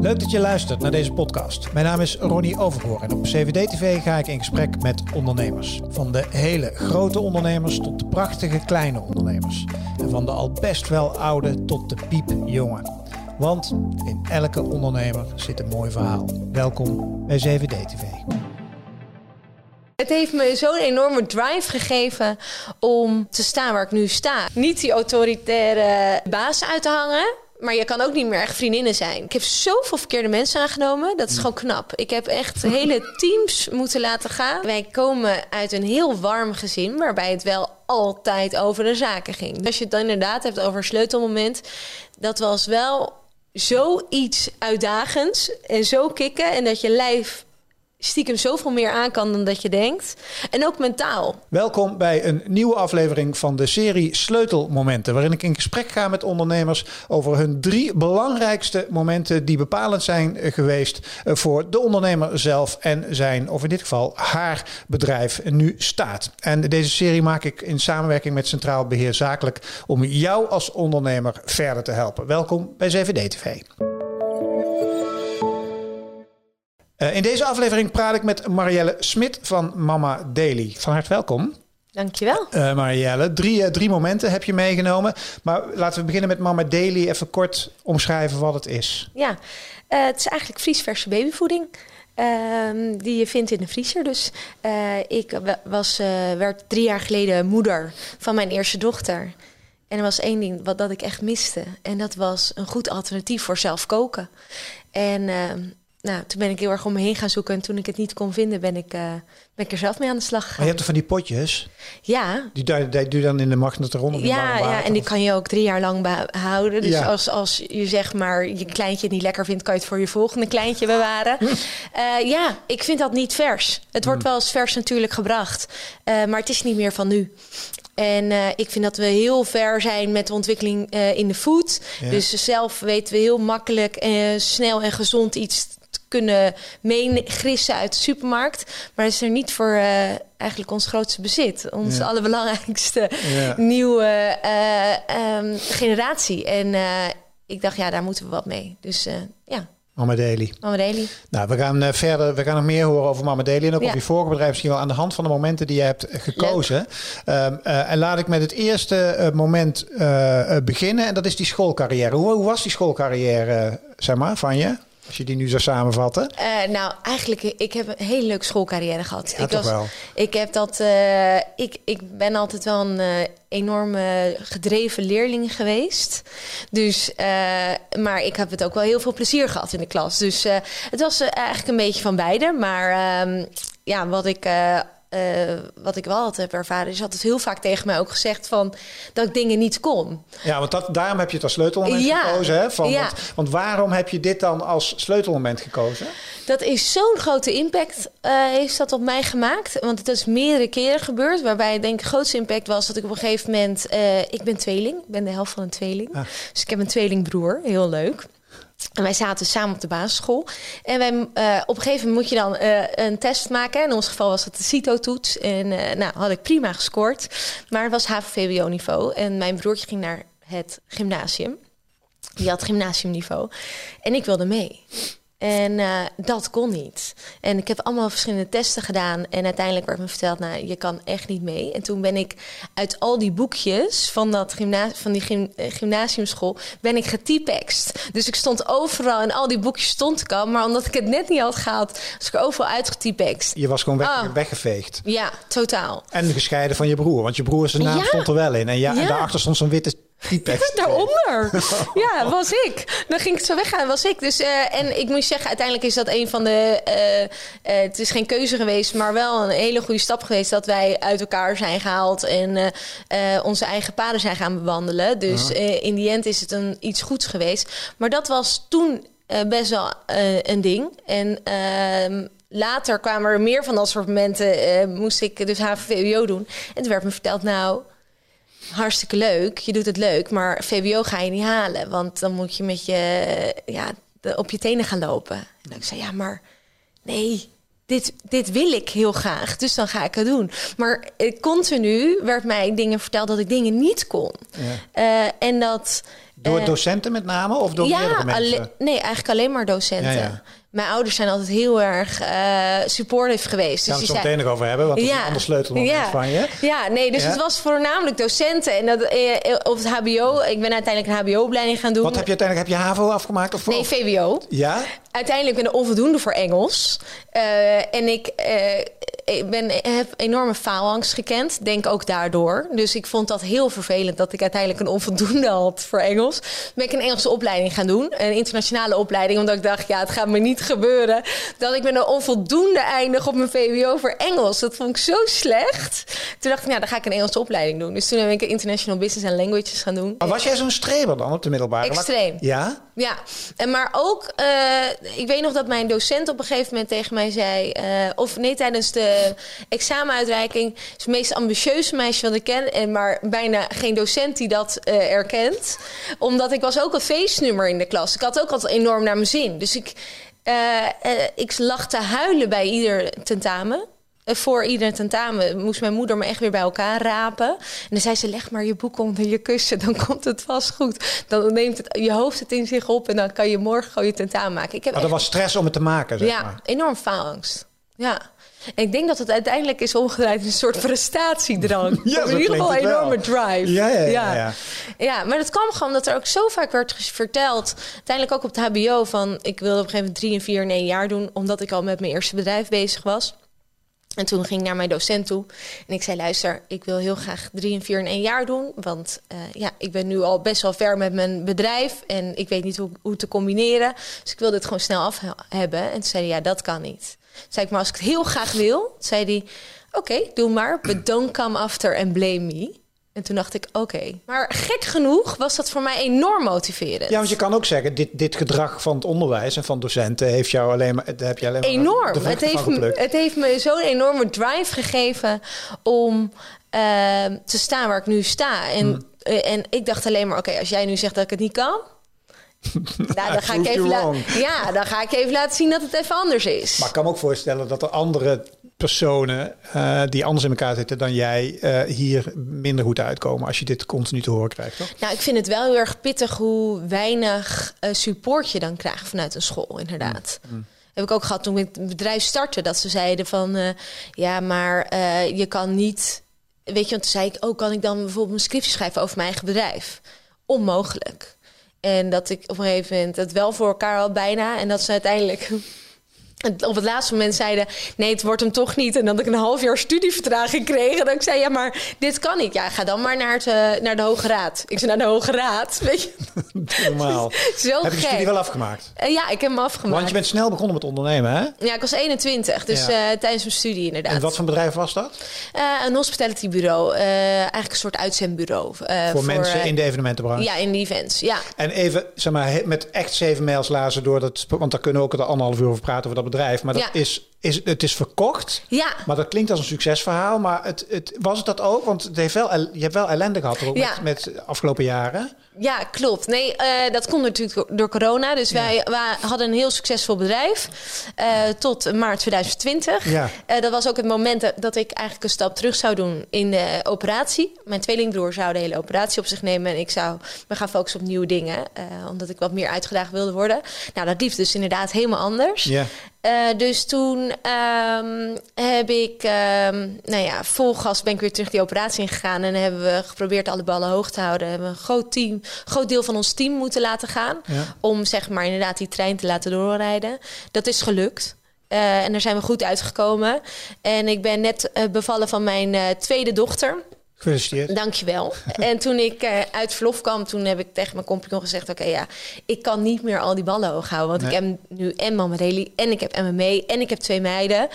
Leuk dat je luistert naar deze podcast. Mijn naam is Ronnie Overgoor en op CVD-TV ga ik in gesprek met ondernemers. Van de hele grote ondernemers tot de prachtige kleine ondernemers. En van de al best wel oude tot de piepjonge. Want in elke ondernemer zit een mooi verhaal. Welkom bij CVD-TV. Het heeft me zo'n enorme drive gegeven om te staan waar ik nu sta. Niet die autoritaire baas uit te hangen. Maar je kan ook niet meer echt vriendinnen zijn. Ik heb zoveel verkeerde mensen aangenomen. Dat is gewoon knap. Ik heb echt hele teams moeten laten gaan. Wij komen uit een heel warm gezin. Waarbij het wel altijd over de zaken ging. Als je het dan inderdaad hebt over een sleutelmoment. Dat was wel zoiets uitdagends. En zo kicken. En dat je lijf stiekem zoveel meer aan kan dan dat je denkt. En ook mentaal. Welkom bij een nieuwe aflevering van de serie Sleutelmomenten. Waarin ik in gesprek ga met ondernemers over hun drie belangrijkste momenten die bepalend zijn geweest eh, voor de ondernemer zelf en zijn, of in dit geval haar bedrijf, nu staat. En deze serie maak ik in samenwerking met Centraal Beheer Zakelijk om jou als ondernemer verder te helpen. Welkom bij CVD TV. Uh, in deze aflevering praat ik met Marielle Smit van Mama Daily. Van harte welkom. Dankjewel. Uh, Marielle, drie, uh, drie momenten heb je meegenomen. Maar laten we beginnen met Mama Daily. Even kort omschrijven wat het is. Ja, het is eigenlijk vriesverse babyvoeding. Ehm, die je vindt in de vriezer. Dus ik was, werd drie jaar geleden moeder van mijn eerste dochter. En er was één ding wat dat ik echt miste. En dat was een goed alternatief voor zelf koken. En ehm, nou, toen ben ik heel erg om me heen gaan zoeken. En toen ik het niet kon vinden, ben ik, uh, ben ik er zelf mee aan de slag gegaan. Maar je hebt er van die potjes? Ja. Die je dan in de magnetron? Ja, ja, en die kan je ook drie jaar lang behouden. Dus ja. als, als je zeg maar je kleintje niet lekker vindt... kan je het voor je volgende kleintje bewaren. uh, ja, ik vind dat niet vers. Het wordt mm. wel eens vers natuurlijk gebracht. Uh, maar het is niet meer van nu. En uh, ik vind dat we heel ver zijn met de ontwikkeling uh, in de food. Ja. Dus zelf weten we heel makkelijk, uh, snel en gezond iets kunnen meegrissen uit de supermarkt. Maar is er niet voor uh, eigenlijk ons grootste bezit. Ons allerbelangrijkste nieuwe uh, um, generatie. En uh, ik dacht, ja, daar moeten we wat mee. Dus ja. Mama Daily. Mama Daily. Nou, we gaan uh, verder. We gaan nog meer horen over Mama Daily en ook ja. over je vorige bedrijf. Misschien wel aan de hand van de momenten die je hebt gekozen. Um, uh, en laat ik met het eerste uh, moment beginnen. En dat is die schoolcarrière. Hoe, hoe was die schoolcarrière, zeg maar, van je? Als je die nu zou samenvatten? Uh, nou, eigenlijk, ik heb een hele leuke schoolcarrière gehad. Ja, ik, toch was, wel. ik heb dat. Uh, ik, ik ben altijd wel een uh, enorme gedreven leerling geweest. Dus, maar ik heb het ook wel heel veel plezier gehad in de klas. Dus het was eigenlijk een beetje van beide. Maar ehm, ja, wat ik uh, wat ik wel altijd heb ervaren, is altijd heel vaak tegen mij ook gezegd van dat ik dingen niet kon. Ja, want dat, daarom heb je het als sleutelmoment ja, gekozen. Hè? Van, ja. want, want, waarom heb je dit dan als sleutelmoment gekozen? Dat is zo'n grote impact uh, heeft dat op mij gemaakt. Want het is meerdere keren gebeurd. Waarbij ik denk de grootste impact was dat ik op een gegeven moment... Uh, ik ben tweeling, ik ben de helft van een tweeling. Ah. Dus ik heb een tweelingbroer, heel leuk. En wij zaten samen op de basisschool. En wij, uh, op een gegeven moment moet je dan uh, een test maken. In ons geval was het de CITO-toets. En uh, nou, had ik prima gescoord. Maar het was HAVO-VWO-niveau. En mijn broertje ging naar het gymnasium. Die had gymnasiumniveau. En ik wilde mee. En uh, dat kon niet. En ik heb allemaal verschillende testen gedaan. En uiteindelijk werd me verteld, nou, je kan echt niet mee. En toen ben ik uit al die boekjes van, dat gymna van die gym gymnasiumschool... ben ik getypext. Dus ik stond overal en al die boekjes stond ik al. Maar omdat ik het net niet had gehaald, was ik overal uitgetypext. Je was gewoon weg, oh. weggeveegd. Ja, totaal. En gescheiden van je broer. Want je broer zijn naam ja. stond er wel in. En, ja, ja. en daarachter stond zo'n witte Typex. Daaronder. Ja, was ik. Dan ging ik zo weggaan, was ik. Dus, uh, en ik moet zeggen, uiteindelijk is dat een van de... Uh, uh, het is geen keuze geweest, maar wel een hele goede stap geweest... dat wij uit elkaar zijn gehaald en onze eigen paden zijn gaan bewandelen. Dus in die end is het een, iets goeds geweest. Maar dat was toen best wel een ding. En ehm, later kwamen er meer van dat soort momenten. moest ik dus HVVO doen. En toen werd me verteld, nou hartstikke leuk. Je doet het leuk, maar VWO ga je niet halen. Want dan moet je met je ja, de, op je tenen gaan lopen. En ik zei, ja, maar nee, dit, dit wil ik heel graag. Dus dan ga ik het doen. Maar continu werd mij dingen verteld dat ik dingen niet kon. Ja. Uh, en dat Door Eh, docenten met name of door alle- nee, eigenlijk alleen maar docenten. Ja, ja. Mijn ouders zijn altijd heel erg eh supportive geweest. Daar gaan we het zo meteen nog over hebben, want dat is Ja. een ander sleutelmoment Ja. van je. Ja, nee, dus Ja? het was voornamelijk docenten. En dat, eh, op het HBO, ik ben uiteindelijk een HBO-opleiding gaan doen. Wat heb je uiteindelijk, heb je HAVO afgemaakt? Of Nee, VWO. Ja? Uiteindelijk ben ik onvoldoende voor Engels. Eh, en ik, eh, ik ben, heb enorme faalangst gekend. Denk ook daardoor. Dus ik vond dat heel vervelend dat ik uiteindelijk een onvoldoende had voor Engels. Ben ik een Engelse opleiding gaan doen. Een internationale opleiding. Omdat ik dacht, ja, het gaat me niet gebeuren. Dat ik met een onvoldoende eindig op mijn VWO voor Engels. Dat vond ik zo slecht. Toen dacht ik, nou, dan ga ik een Engelse opleiding doen. Dus toen heb ik International Business and Languages gaan doen. Maar was jij zo'n streber dan op de middelbare? Extreem. Ja? Ja, en maar ook, eh, ik weet nog dat mijn docent op een gegeven moment tegen mij zei, eh, of nee, tijdens de examenuitreiking, is het meest ambitieuze meisje wat ik ken, en maar bijna geen docent die dat eh, erkent, omdat ik was ook een feestnummer in de klas. Ik had ook altijd enorm naar mijn zin, dus ik, ik lag te huilen bij ieder tentamen. Eh, Voor ieder tentamen moest mijn moeder me echt weer bij elkaar rapen. En dan zei ze: leg maar je boek onder je kussen, dan komt het vast goed. Dan neemt het, je hoofd het in zich op en dan kan je morgen gewoon je tentamen maken. Ik heb er echt- was stress om het te maken, zeg ja, maar. enorm faalangst. Ja. En ik denk dat het uiteindelijk is omgedraaid in een soort prestatiedrang. Ja, in ieder geval een enorme drive. Ja, ja, ja, ja. Ja, maar dat kwam gewoon omdat er ook zo vaak werd verteld. Uiteindelijk ook op het HBO van ik wilde op een gegeven moment drie en vier in één jaar doen, omdat ik al met mijn eerste bedrijf bezig was. En toen ging ik naar mijn docent toe en ik zei: Luister, ik wil heel graag drie en vier in één jaar doen. Want eh, ja, ik ben nu al best wel ver met mijn bedrijf en ik weet niet hoe, hoe te combineren. Dus ik wil dit gewoon snel af he- hebben. En toen zei hij: Ja, dat kan niet. Zei ik: Maar als ik het heel graag wil, zei hij: Oké, doe maar, but don't come after and blame me. En toen dacht ik, oké. Maar gek genoeg was dat voor mij enorm motiverend. Ja, want je kan ook zeggen, dit, dit gedrag van het onderwijs en van docenten heeft jou alleen maar, heb je alleen maar enorm. de Het heeft, me, het heeft me zo'n enorme drive gegeven om ehm, te staan waar ik nu sta. En, Hmm. eh, en ik dacht alleen maar, oké, als jij nu zegt dat ik het niet kan... nou, dan ga ik even ja, dan ga ik even laten zien dat het even anders is. Maar ik kan me ook voorstellen dat er andere personen eh, die anders in elkaar zitten dan jij eh, hier minder goed uitkomen als je dit continu te horen krijgt, toch? Nou, ik vind het wel heel erg pittig hoe weinig eh, support je dan krijgt vanuit een school, inderdaad. Heb ik ook gehad toen ik het bedrijf startte, dat ze zeiden van ja, maar je kan niet. Weet je, want toen zei ik ook, kan ik dan bijvoorbeeld een scriptie schrijven over mijn eigen bedrijf? Onmogelijk. En dat ik op een gegeven moment het wel voor elkaar had bijna. En dat ze uiteindelijk op het laatste moment zeiden: nee, het wordt hem toch niet. En dat ik een half jaar studievertraging kreeg. En dat ik zei: ja, maar dit kan niet. Ja, ga dan maar naar, het, eh, naar de Hoge Raad. Ik zei: naar de Hoge Raad. Weet je, Normaal. zo heb je studie wel afgemaakt? Eh, ja, ik heb hem afgemaakt. Want je bent snel begonnen met ondernemen, hè? Ja, ik was 21, dus Ja. eh, tijdens mijn studie inderdaad. En wat voor bedrijf was dat? Een hospitality bureau. eh, eigenlijk een soort uitzendbureau. eh, voor, mensen in de evenementenbranche. Ja, in de events. Ja, En even, zeg maar, met echt zeven mails lazen door dat... Want daar kunnen we ook er anderhalf uur over praten over dat bedrijf. Maar dat Ja. is, is, het is verkocht. ja. Maar dat klinkt als een succesverhaal. Maar het, het, was het dat ook? Want het heeft wel, el- je hebt wel ellende gehad ook Ja. met, met de afgelopen jaren. Ja, klopt. Nee, eh, dat komt natuurlijk door corona. Dus wij, wij hadden een heel succesvol bedrijf eh, tot maart 2020. Ja. Eh, dat was ook het moment dat- ik eigenlijk een stap terug zou doen in de operatie. Mijn tweelingbroer zou de hele operatie op zich nemen en ik zou me gaan focussen op nieuwe dingen, omdat ik wat meer uitgedaagd wilde worden. Nou, dat liep dus inderdaad helemaal anders. Ja. Dus toen ehm, heb ik, ehm, nou ja, vol gas ben ik weer terug die operatie ingegaan. En hebben we geprobeerd alle ballen hoog te houden. Hebben we een groot team, groot deel van ons team moeten laten gaan. Ja. Om zeg maar inderdaad die trein te laten doorrijden. Dat is gelukt. Eh, en daar zijn we goed uitgekomen. En ik ben net eh, bevallen van mijn eh, tweede dochter. Gefeliciteerd. Dankjewel. en toen ik eh, uit verlof kwam, toen heb ik tegen mijn compagnon gezegd... oké, ja, ik kan niet meer al die ballen hoog houden. Want Nee. ik heb nu en Mama en ik heb MMA en ik heb twee meiden.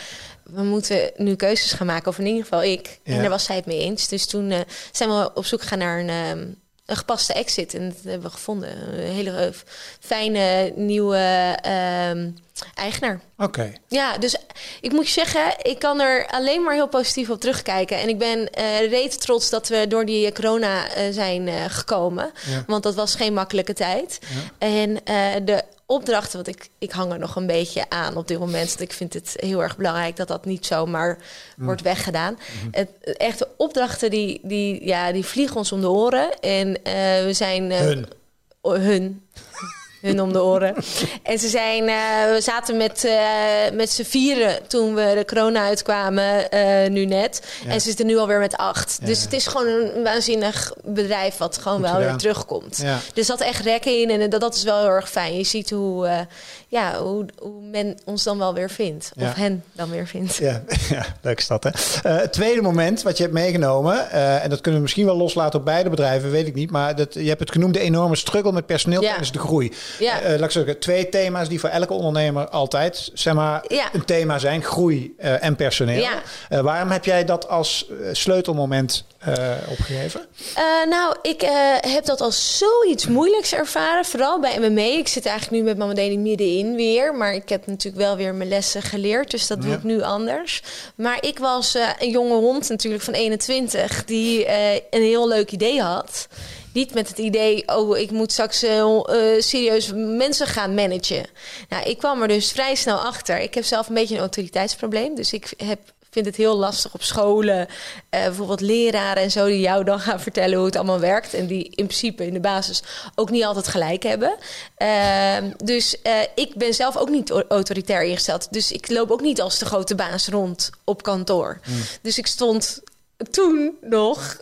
We moeten nu keuzes gaan maken, of in ieder geval ik. Ja. En daar was zij het mee eens. Dus toen eh, zijn we op zoek gegaan naar een, ehm, een gepaste exit. En dat hebben we gevonden. Een hele eh, fijne nieuwe ehm, eigenaar. Oké. Ja, dus ik moet je zeggen, ik kan er alleen maar heel positief op terugkijken. En ik ben eh reet trots dat we door die corona eh, zijn eh, gekomen. Ja. Want dat was geen makkelijke tijd. En eh, de opdrachten, want ik, ik hang er nog een beetje aan op dit moment. Want ik vind het heel erg belangrijk dat dat niet zomaar wordt weggedaan. Het, echt de opdrachten die, die, ja, die vliegen ons om de oren. En eh, we zijn... eh, Hun. hun hun om de oren. En ze zijn, uh, we zaten met, uh, met z'n vieren toen we de corona uitkwamen, uh, nu net. Ja. En ze zitten nu alweer met acht. Ja. Dus het is gewoon een waanzinnig bedrijf wat gewoon Goed wel gedaan. weer terugkomt. Ja. Dus dat echt rekken in en dat, dat is wel heel erg fijn. Je ziet hoe, ja, hoe, hoe men ons dan wel weer vindt. Of hen dan weer vindt. Ja, ja leuk is dat hè. het tweede moment wat je hebt meegenomen, en dat kunnen we misschien wel loslaten op beide bedrijven, weet ik niet. Maar dat, je hebt het genoemd de enorme struggle met personeel tijdens de groei. Ja. Uh, laat ik zeggen, twee thema's die voor elke ondernemer altijd zeg maar, een thema zijn: groei uh, en personeel. Ja. Uh, waarom heb jij dat als sleutelmoment opgegeven? nou, ik heb dat als zoiets moeilijks ervaren, vooral bij MMA. Ik zit eigenlijk nu met mijn afdeling middenin weer, maar ik heb natuurlijk wel weer mijn lessen geleerd, dus dat doe ik nu anders. Maar ik was een jonge hond natuurlijk van 21 die een heel leuk idee had. Niet met het idee, oh, ik moet straks uh, serieus mensen gaan managen. Nou, ik kwam er dus vrij snel achter. Ik heb zelf een beetje een autoriteitsprobleem. Dus ik heb vind het heel lastig op scholen. Uh, bijvoorbeeld leraren en zo die jou dan gaan vertellen hoe het allemaal werkt. En die in principe in de basis ook niet altijd gelijk hebben. Uh, dus uh, ik ben zelf ook niet autoritair ingesteld. Dus ik loop ook niet als de grote baas rond op kantoor. Mm. Dus ik stond toen nog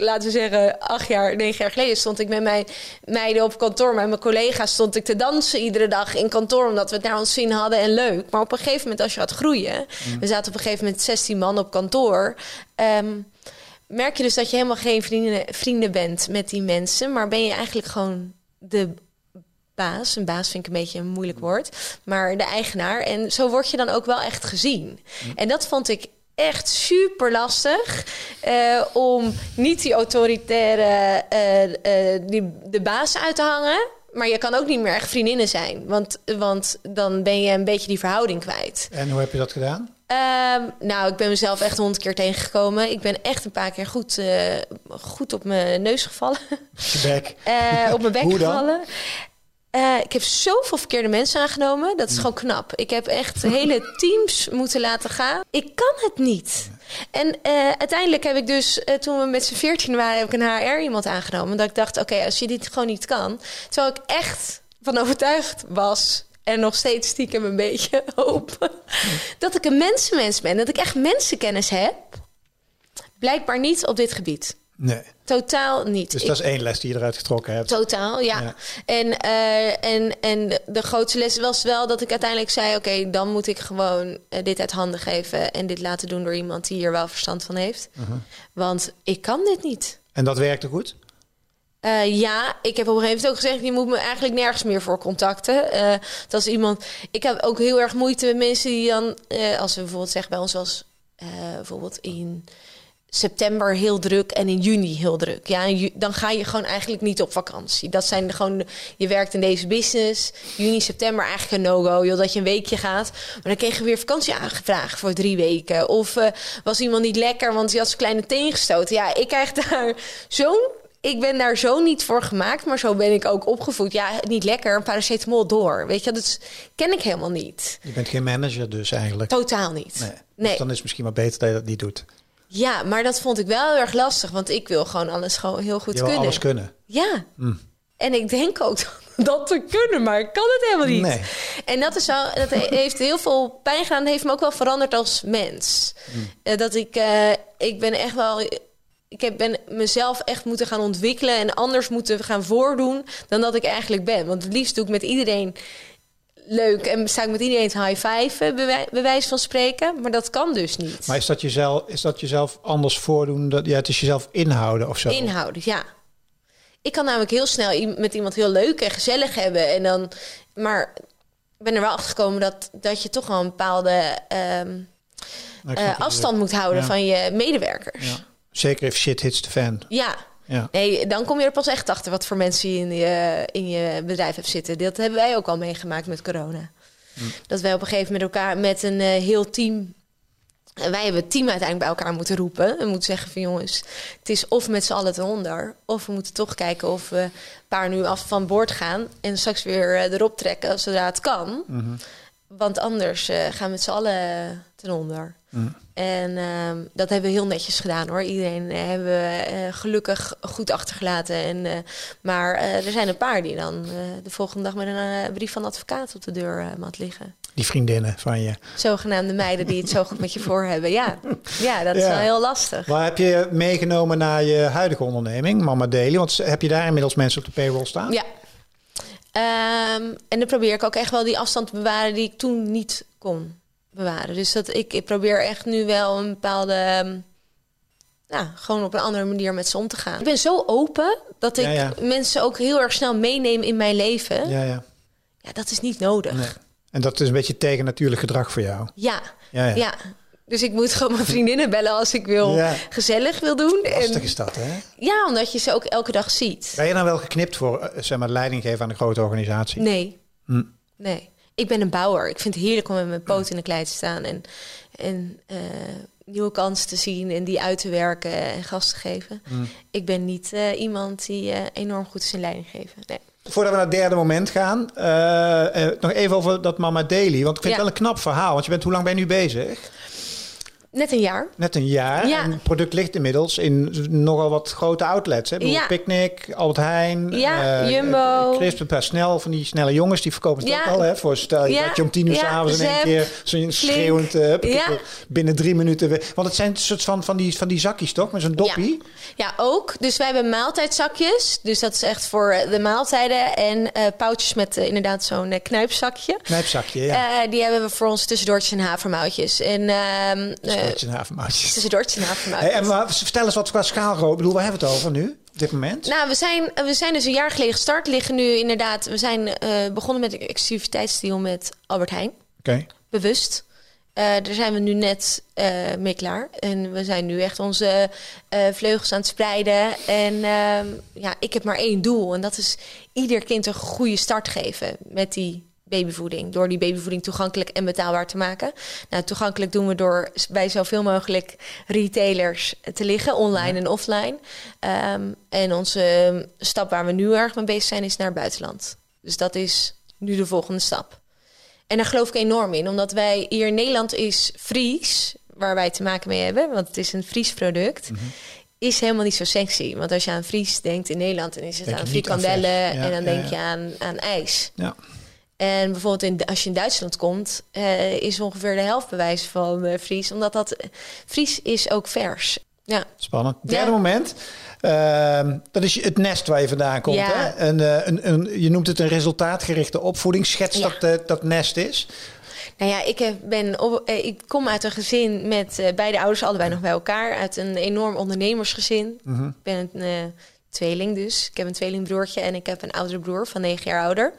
laten we zeggen, acht jaar, negen jaar geleden stond ik met mijn meiden op kantoor. Met mijn collega's stond ik te dansen iedere dag in kantoor, omdat we het naar ons zin hadden en leuk. Maar op een gegeven moment, als je gaat groeien, mm. we zaten op een gegeven moment 16 man op kantoor. Um, merk je dus dat je helemaal geen vrienden, vrienden bent met die mensen, maar ben je eigenlijk gewoon de baas. Een baas vind ik een beetje een moeilijk woord, maar de eigenaar. En zo word je dan ook wel echt gezien. Mm. En dat vond ik echt super lastig uh, om niet die autoritaire uh, uh, die, de baas uit te hangen. Maar je kan ook niet meer echt vriendinnen zijn. Want, want dan ben je een beetje die verhouding kwijt. En hoe heb je dat gedaan? Uh, nou, ik ben mezelf echt honderd keer tegengekomen. Ik ben echt een paar keer goed, goed op mijn neus gevallen. Bek. op mijn bek gevallen. Uh, ik heb zoveel verkeerde mensen aangenomen. Dat is gewoon knap. Ik heb echt hele teams moeten laten gaan. Ik kan het niet. En uh, uiteindelijk heb ik dus, uh, toen we met z'n veertien waren, heb ik een HR iemand aangenomen. Dat ik dacht, oké, als je dit gewoon niet kan. Terwijl ik echt van overtuigd was en nog steeds stiekem een beetje hoop. dat ik een mensenmens ben. Dat ik echt mensenkennis heb. Blijkbaar niet op dit gebied. Nee. Totaal niet. Dus dat is één les die je eruit getrokken hebt. Totaal, ja. En, uh, en, en de grootste les was wel dat ik uiteindelijk zei... oké, dan moet ik gewoon uh, dit uit handen geven... en dit laten doen door iemand die hier wel verstand van heeft. Uh -huh. Want ik kan dit niet. En dat werkte goed? Uh, ja, ik heb op een gegeven moment ook gezegd: je moet me eigenlijk nergens meer voor contacten. Uh, dat is iemand. Ik heb ook heel erg moeite met mensen die dan, uh, als we bijvoorbeeld zeggen bij ons was, bijvoorbeeld in september heel druk en in juni heel druk. Ja, dan ga je gewoon eigenlijk niet op vakantie. Dat zijn gewoon, je werkt in deze business. Juni, september eigenlijk een no-go. Joh, dat je een weekje gaat. Maar dan kreeg je weer vakantie aangevraagd voor drie weken. Of uh, was iemand niet lekker, want die had zijn kleine teen gestoten. Ja, ik krijg daar zo'n ik ben daar zo niet voor gemaakt, maar zo ben ik ook opgevoed. Ja, niet lekker, paracetamol door. Weet je, dat ken ik helemaal niet. Je bent geen manager dus eigenlijk? Totaal niet. Nee. nee. Dus dan is het misschien maar beter dat je dat niet doet. Ja, maar dat vond ik wel heel erg lastig, want ik wil gewoon alles gewoon heel goed je kunnen. alles kunnen. Ja. Mm. En ik denk ook dat te kunnen, maar ik kan het helemaal niet. Nee. En dat, is wel, dat heeft heel veel pijn gedaan. Dat heeft me ook wel veranderd als mens. Mm. Uh, dat ik, uh, ik ben echt wel ik heb, ben mezelf echt moeten gaan ontwikkelen en anders moeten gaan voordoen dan dat ik eigenlijk ben. Want het liefst doe ik met iedereen leuk en sta ik met iedereen te high five, bij wijze van spreken. Maar dat kan dus niet. Maar is dat jezelf, is dat jezelf anders voordoen? Dat, ja, het is jezelf inhouden of zo? Inhouden, ja. Ik kan namelijk heel snel met iemand heel leuk en gezellig hebben. En dan, maar ik ben er wel achter gekomen dat, dat je toch wel een bepaalde um, uh, afstand moet houden van je medewerkers. Ja. Zeker if shit hits the fan. Ja, ja. Nee, dan kom je er pas echt achter wat voor mensen je in je, in je bedrijf hebt zitten. Dat hebben wij ook al meegemaakt met corona. Hm. Dat wij op een gegeven moment met elkaar met een uh, heel team. Wij hebben het team uiteindelijk bij elkaar moeten roepen. En moeten zeggen van jongens, het is of met z'n allen te onder. Of we moeten toch kijken of we een paar nu af van boord gaan. En straks weer uh, erop trekken zodra het kan. Mm Want anders uh, gaan we met z'n allen ten onder. Mm. En uh, dat hebben we heel netjes gedaan hoor. Iedereen uh, hebben we uh, gelukkig goed achtergelaten. En, maar er zijn een paar die dan de volgende dag met een brief van advocaat op de deur mat liggen. Die vriendinnen van je. Zogenaamde meiden die het zo goed met je voor hebben. Ja, ja dat is wel heel lastig. Waar heb je meegenomen naar je huidige onderneming, Mama Daily? Want heb je daar inmiddels mensen op de payroll staan? Ja, Um, en dan probeer ik ook echt wel die afstand te bewaren die ik toen niet kon bewaren. Dus dat ik, ik probeer echt nu wel een bepaalde. Um, nou, gewoon op een andere manier met ze om te gaan. Ik ben zo open dat ik mensen ook heel erg snel meeneem in mijn leven. Ja, ja. Ja, dat is niet nodig. Nee. En dat is een beetje tegen natuurlijk gedrag voor jou. Ja, ja, ja. Dus ik moet gewoon mijn vriendinnen bellen als ik wil gezellig wil doen. Lastig en, is dat, hè? Ja, omdat je ze ook elke dag ziet. Ben je dan wel geknipt voor eh, zeg maar, leiding geven aan een grote organisatie? Nee. Hm. Nee. Ik ben een bouwer. Ik vind het heerlijk om met mijn poot in de klei te staan en, en uh, nieuwe kansen te zien en die uit te werken en gas te geven. Hm. Ik ben niet uh, iemand die uh, enorm goed is in leiding geven. Nee. Voordat we naar het derde moment gaan, nog even over dat Mama Daily. Want ik vind het wel een knap verhaal. Want je bent, hoe lang ben je nu bezig? Net een jaar. Net een jaar. Ja. En het product ligt inmiddels in nogal wat grote outlets. Hè? Ja. Picnic, Albert Heijn, ja, uh, Jumbo. Crisp, een snel van die snelle jongens die verkopen het ook al. Hè? Voor stel je dat je om tien uur s'avonds in één keer zo'n schreeuwend uh, binnen drie minuten. Want het zijn een soort van, van, die, van die zakjes toch? Met zo'n doppie. Ja. ook. Dus wij hebben maaltijdzakjes. Dus dat is echt voor de maaltijden. En uh, pauwtjes met inderdaad zo'n knijpzakje. Knijpzakje, ja. die hebben we voor ons tussendoortjes en havermoutjes. En ehm, Tussendoortje en havermoutjes. Tussendoortje en havermoutjes. Hey, en maar vertel eens wat qua schaalgroot. Ik bedoel, waar hebben we het over nu? Op dit moment? Nou, we zijn, we zijn dus een jaar geleden gestart. Liggen nu inderdaad... We zijn uh, begonnen met een exclusiviteitsdeal met Albert Heijn. Oké. Bewust. Uh, daar zijn we nu net uh, mee klaar. En we zijn nu echt onze vleugels aan het spreiden. En ehm, ja, ik heb maar één doel. En dat is ieder kind een goede start geven met die babyvoeding. Door die babyvoeding toegankelijk en betaalbaar te maken. Nou, toegankelijk doen we door bij zoveel mogelijk retailers te liggen, online en offline. Um, en onze ehm, stap waar we nu erg mee bezig zijn, is naar het buitenland. Dus dat is nu de volgende stap. En daar geloof ik enorm in, omdat wij hier in Nederland is Fries, waar wij te maken mee hebben, want het is een Fries product. Mhm. is helemaal niet zo sexy. Want als je aan Fries denkt in Nederland, dan is het aan frikandellen en dan denk je aan, aan ijs. En bijvoorbeeld in, als je in Duitsland komt, uh, is ongeveer de helft bewijs van uh, Fries. Omdat dat Fries is ook vers. Ja. Spannend. Derde moment. Uh, dat is het nest waar je vandaan komt. Ja. Hè? En, een, een, je noemt het een resultaatgerichte opvoeding. Schets ja. dat dat nest is. Nou ja, ik, ben op, ik kom uit een gezin met beide ouders allebei nog bij elkaar. Uit een enorm ondernemersgezin. Mm -hmm. Ik ben een tweeling dus. Ik heb een tweelingbroertje en ik heb een oudere broer van negen jaar ouder.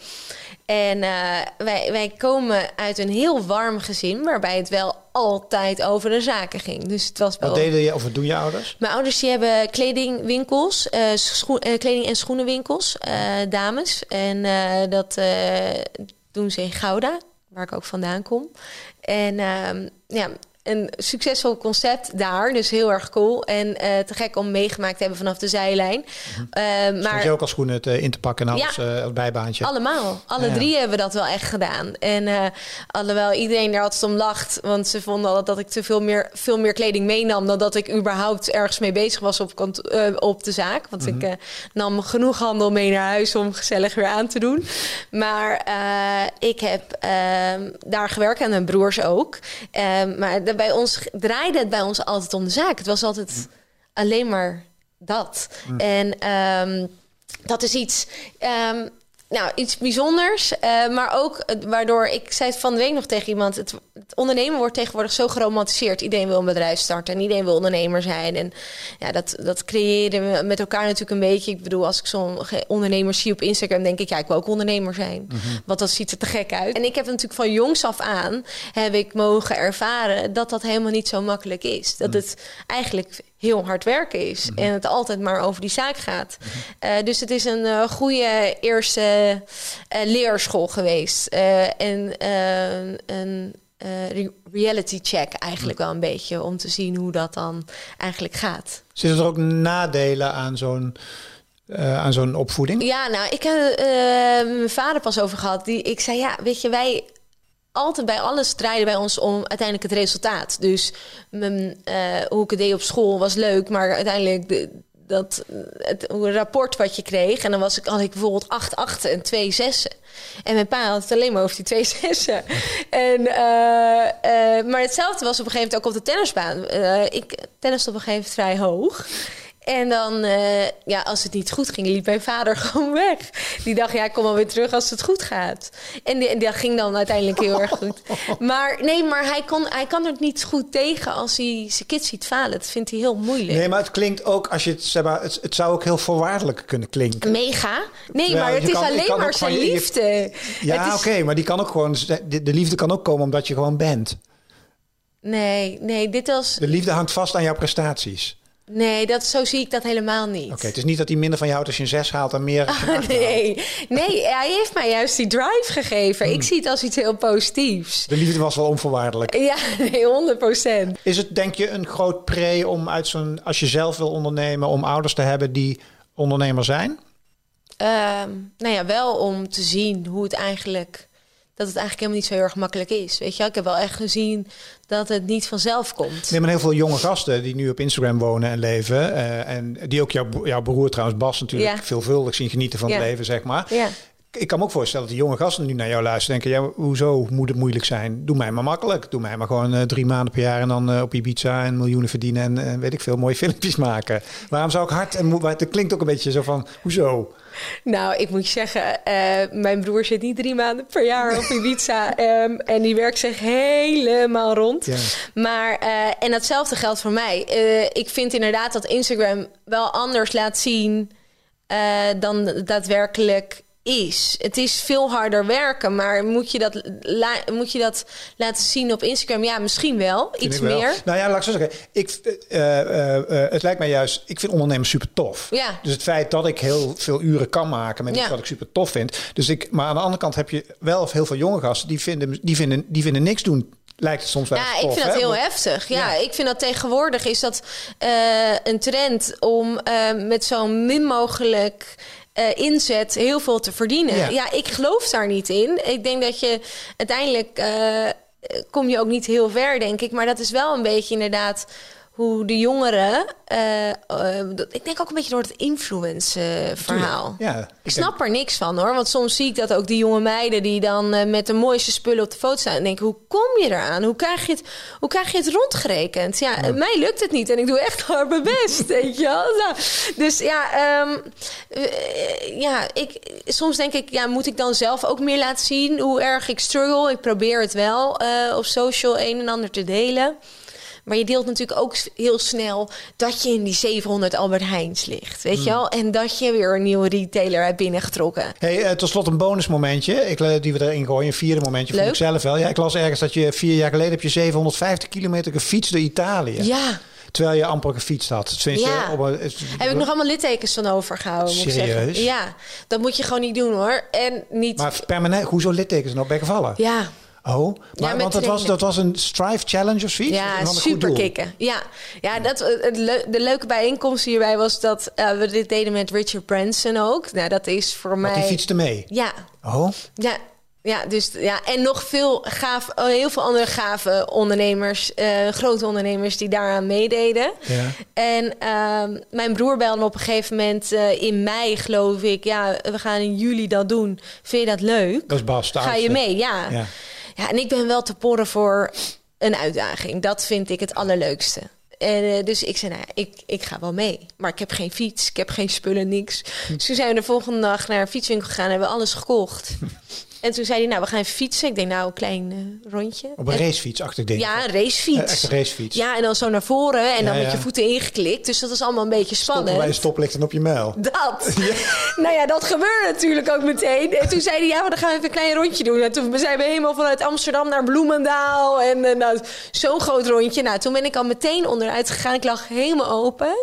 En uh, wij, wij komen uit een heel warm gezin, waarbij het wel altijd over de zaken ging. Dus het was wel... Wat deden je, of wat doen je ouders? Mijn ouders die hebben kledingwinkels, uh, schoen, uh, kleding- en schoenenwinkels, dames. En dat doen ze in Gouda, waar ik ook vandaan kom. En ehm, ja, een succesvol concept daar. Dus heel erg cool. En uh, te gek om meegemaakt te hebben vanaf de zijlijn. Uh, maar je ook als schoenen te, in te pakken en alles ja, uh, bijbaantje? Allemaal. Alle ja, drie hebben dat wel echt gedaan. En alhoewel iedereen er altijd om lacht. Want ze vonden altijd dat ik te veel meer, veel meer kleding meenam... dan dat ik überhaupt ergens mee bezig was op, op de zaak. Want mm -hmm. ik nam genoeg handel mee naar huis om gezellig weer aan te doen. Maar ik heb ehm, daar gewerkt en mijn broers ook. Ehm, maar bij ons draaide het bij ons altijd om de zaak. Het was altijd alleen maar dat. Mm. En um, dat is iets. Um, nou, iets bijzonders. Uh, maar ook waardoor ik zei het van de week nog tegen iemand. Het, het, ondernemen wordt tegenwoordig zo geromantiseerd. Iedereen wil een bedrijf starten en iedereen wil ondernemer zijn. En ja, dat, dat creëren we met elkaar natuurlijk een beetje. Ik bedoel, als ik zo'n ondernemer zie op Instagram, denk ik, ja, ik wil ook ondernemer zijn. Mm -hmm. Want dat ziet er te gek uit. En ik heb natuurlijk van jongs af aan heb ik mogen ervaren dat dat helemaal niet zo makkelijk is. Dat mm. het eigenlijk heel hard werken is. Mhm. En het altijd maar over die zaak gaat. Uh, dus het is een uh, goede eerste uh, leerschool geweest. en een reality check eigenlijk wel een beetje. Om te zien hoe dat dan eigenlijk gaat. Zitten er ook nadelen aan zo'n... aan zo'n opvoeding? Ja, nou, ik heb mijn vader pas over gehad. Die, ik zei, ja, weet je, wij altijd bij alles draaide bij ons om uiteindelijk het resultaat. Dus mijn, uh, hoe ik het deed op school was leuk, maar uiteindelijk de, dat het rapport wat je kreeg. En dan was ik, had ik bijvoorbeeld acht achten en twee zessen. En mijn pa had het alleen maar over die twee zessen. en, uh, uh, maar hetzelfde was op een gegeven moment ook op de tennisbaan. Ik tennis op een gegeven moment vrij hoog. En dan, uh, ja, als het niet goed ging, liep mijn vader gewoon weg. Die dacht, ja, kom alweer terug als het goed gaat. En, die, en dat ging dan uiteindelijk heel erg goed. Maar nee, maar hij, kon, hij kan er niet goed tegen als hij zijn kids ziet falen. Dat vindt hij heel moeilijk. Nee, maar het klinkt ook, als je het, zeg maar, het, het zou ook heel voorwaardelijk kunnen klinken. Mega. Nee, maar het is kan, alleen maar zijn je, liefde. Ja, oké, okay, maar die kan ook gewoon, de, de liefde kan ook komen omdat je gewoon bent. Nee, nee, dit was... De liefde hangt vast aan jouw prestaties. Nee, dat, zo zie ik dat helemaal niet. Oké, okay, het is niet dat hij minder van jou houdt als je een zes haalt en meer je oh, Nee, nee, hij heeft mij juist die drive gegeven. Hmm. Ik zie het als iets heel positiefs. De liefde was wel onvoorwaardelijk. Ja, nee, 100% Is het denk je een groot pre om uit zo'n... als je zelf wil ondernemen, om ouders te hebben die ondernemer zijn? Um, nou ja, wel om te zien hoe het eigenlijk dat het eigenlijk helemaal niet zo heel erg makkelijk is. Weet je, ik heb wel echt gezien dat het niet vanzelf komt. Nee, maar heel veel jonge gasten die nu op Instagram wonen en leven. Uh, en die ook jouw, jouw broer trouwens, Bas, natuurlijk ja. veelvuldig zien genieten van het leven, zeg maar. Ja. Ik kan me ook voorstellen dat die jonge gasten nu naar jou luisteren. Denken, ja, hoezo moet het moeilijk zijn? Doe mij maar makkelijk. Doe mij maar gewoon uh, drie maanden per jaar en dan uh, op Ibiza en miljoenen verdienen en uh, weet ik veel, mooie filmpjes maken. Waarom zou ik hard en Het klinkt ook een beetje zo van, hoezo? Nou, ik moet je zeggen, mijn broer zit niet drie maanden per jaar op Ibiza. um, en die werkt zich helemaal rond. Ja. Maar, en datzelfde geldt voor mij. Ik vind inderdaad dat Instagram wel anders laat zien dan daadwerkelijk is. Het is veel harder werken, maar moet je dat, moet je dat laten zien op Instagram? Ja, misschien wel. iets meer. Nou ja, laat ik zo zeggen. Ik, uh, uh, uh, het lijkt mij juist, ik vind ondernemen super tof. Ja. Dus het feit dat ik heel veel uren kan maken met iets wat ik super tof vind. Dus ik, maar aan de andere kant heb je wel heel veel jonge gasten die vinden, die vinden, die vinden niks doen lijkt het soms wel. Ja, ik vind dat heel heftig. Ja, ja, ik vind dat tegenwoordig is dat uh, een trend om uh, met zo min mogelijk uh, inzet heel veel te verdienen. Ja. ja. ik geloof daar niet in. Ik denk dat je uiteindelijk uh, kom je ook niet heel ver, denk ik. Maar dat is wel een beetje inderdaad hoe de jongeren. Uh, uh, ik denk ook een beetje door het influence-verhaal. Uh, ja, ik, ik snap denk... er niks van hoor. Want soms zie ik dat ook die jonge meiden die dan met de mooiste spullen op de foto staan. En denk, hoe kom je eraan? Hoe krijg je het, hoe krijg je het rondgerekend? Ja, ja. mij lukt het niet en ik doe echt hard mijn best. weet je wel? Nou, dus ja, um, ja ik, soms denk ik, ja, moet ik dan zelf ook meer laten zien hoe erg ik struggle? Ik probeer het wel op social een en ander te delen. Maar je deelt natuurlijk ook heel snel dat je in die 700 Albert Heijns ligt. Weet mm. je wel? En dat je weer een nieuwe retailer hebt binnengetrokken. Hey, uh, tot slot een bonusmomentje. Ik, die we erin gooien. Een vierde momentje. Leuk. Vond ik zelf wel. Ja, ik las ergens dat je vier jaar geleden heb je 750 kilometer gefietst door Italië. Ja. Terwijl je amper gefietst had. Ja. Op een, heb ik nog allemaal littekens van overgehouden. Moet Serieus? Ja, dat moet je gewoon niet doen hoor. En niet... Maar permanent, hoezo littekens nog bij gevallen? Ja. Oh, maar, ja, want dat was, dat was een Strive Challenge of zoiets? Ja, super kicken. Ja, ja dat, het le de leuke bijeenkomst hierbij was dat uh, we dit deden met Richard Branson ook. Nou, dat is voor mij... die fietste mee? Ja. Oh? Ja, ja, dus ja, en nog veel gaaf, oh, heel veel andere gave ondernemers, uh, grote ondernemers die daaraan meededen. Ja. En uh, mijn broer belde me op een gegeven moment uh, in mei, geloof ik. Ja, we gaan in juli dat doen. Vind je dat leuk? Dat is Bas. Ga je mee? Ja. ja. Ja, en ik ben wel te porren voor een uitdaging. Dat vind ik het allerleukste. En uh, dus ik zei, nou ja, ik, ik ga wel mee. Maar ik heb geen fiets, ik heb geen spullen, niks. Dus toen zijn we de volgende dag naar een fietswinkel gegaan en hebben we alles gekocht. En toen zei hij, nou, we gaan fietsen. Ik denk, nou, een klein uh, rondje. Op een racefiets, achter ding. Ja, een racefiets. Echt een racefiets. Ja, en dan zo naar voren en dan met je voeten ingeklikt. Dus dat is allemaal een beetje spannend. Stoppen bij een stoplicht en op je mijl. Dat. Nou ja, dat gebeurde natuurlijk ook meteen. En toen zei hij, ja, maar dan gaan we even een klein rondje doen. En toen zijn we helemaal vanuit Amsterdam naar Bloemendaal. En uh, nou, zo'n groot rondje. Nou, toen ben ik al meteen onderuit gegaan. Ik lag helemaal open.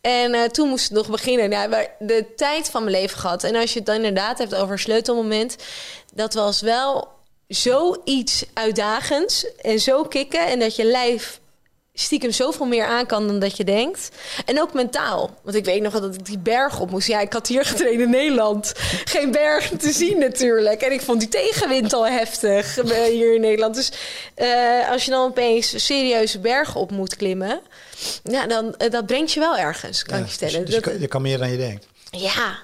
En uh, toen moest het nog beginnen. Ja, maar de tijd van mijn leven gehad. En als je het dan inderdaad hebt over sleutelmoment. Dat was wel zoiets uitdagends. En zo kicken. En dat je lijf stiekem zoveel meer aan kan dan dat je denkt. En ook mentaal. Want ik weet nog dat ik die berg op moest. Ja, ik had hier getraind in Nederland. Geen bergen te zien natuurlijk. En ik vond die tegenwind al heftig eh, hier in Nederland. Dus uh, als je dan opeens serieuze bergen op moet klimmen... Ja, dan, uh, dat brengt je wel ergens, kan ja, ik je vertellen. Dus je, kan, je kan meer dan je denkt. Ja,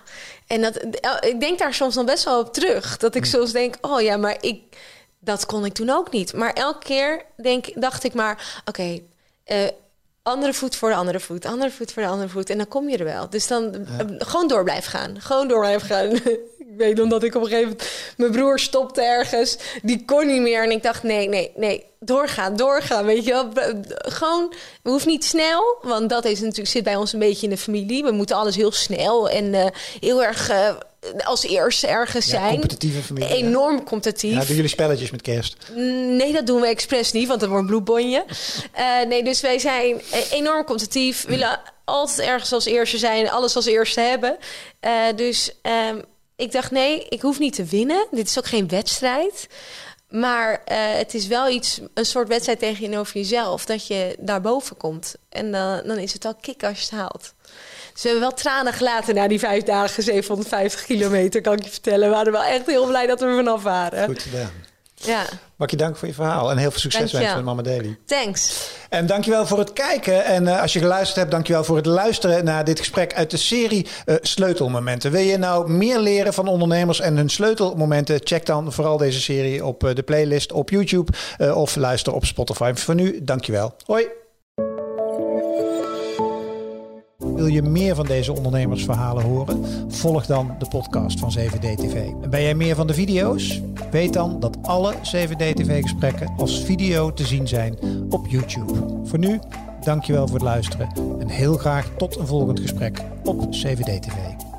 en dat, ik denk daar soms nog best wel op terug. Dat ik hm. soms denk, oh ja, maar ik, dat kon ik toen ook niet. Maar elke keer denk, dacht ik maar, oké, okay, uh, andere voet voor de andere voet, andere voet voor de andere voet. En dan kom je er wel. Dus dan ja. gewoon door blijven gaan. Gewoon door blijven gaan. ik weet omdat ik op een gegeven moment... Mijn broer stopte ergens. Die kon niet meer. En ik dacht, nee, nee, nee. Doorgaan, doorgaan. Weet je wel. Gewoon, we hoeft niet snel. Want dat is natuurlijk, zit bij ons een beetje in de familie. We moeten alles heel snel en uh, heel erg... Uh, als eerste ergens ja, zijn. competitieve familie. Enorm ja. competitief. Ja, doen jullie spelletjes met kerst? Nee, dat doen we expres niet, want dat wordt een bloedbonje. uh, nee, dus wij zijn enorm competitief. willen altijd ergens als eerste zijn. Alles als eerste hebben. dus... Um, ik dacht, nee, ik hoef niet te winnen. Dit is ook geen wedstrijd. Maar uh, het is wel iets, een soort wedstrijd tegenover jezelf. Dat je daarboven komt. En uh, dan is het al kick als je het haalt. We hebben wel tranen gelaten na die vijf dagen, 750 kilometer, kan ik je vertellen. We waren wel echt heel blij dat we er vanaf waren. Goed gedaan. Ja. Mag je dank voor je verhaal en heel veel succes wensen met Mama Daily. Thanks. En dankjewel voor het kijken. En uh, als je geluisterd hebt, dankjewel voor het luisteren naar dit gesprek uit de serie uh, Sleutelmomenten. Wil je nou meer leren van ondernemers en hun sleutelmomenten? Check dan vooral deze serie op uh, de playlist op YouTube of luister op Spotify. Voor nu, dankjewel. Hoi. Wil je meer van deze ondernemersverhalen horen? Volg dan de podcast van 7D TV. En ben jij meer van de video's? Weet dan dat alle 7D TV gesprekken als video te zien zijn op YouTube. Voor nu, dankjewel voor het luisteren en heel graag tot een volgend gesprek op 7D TV.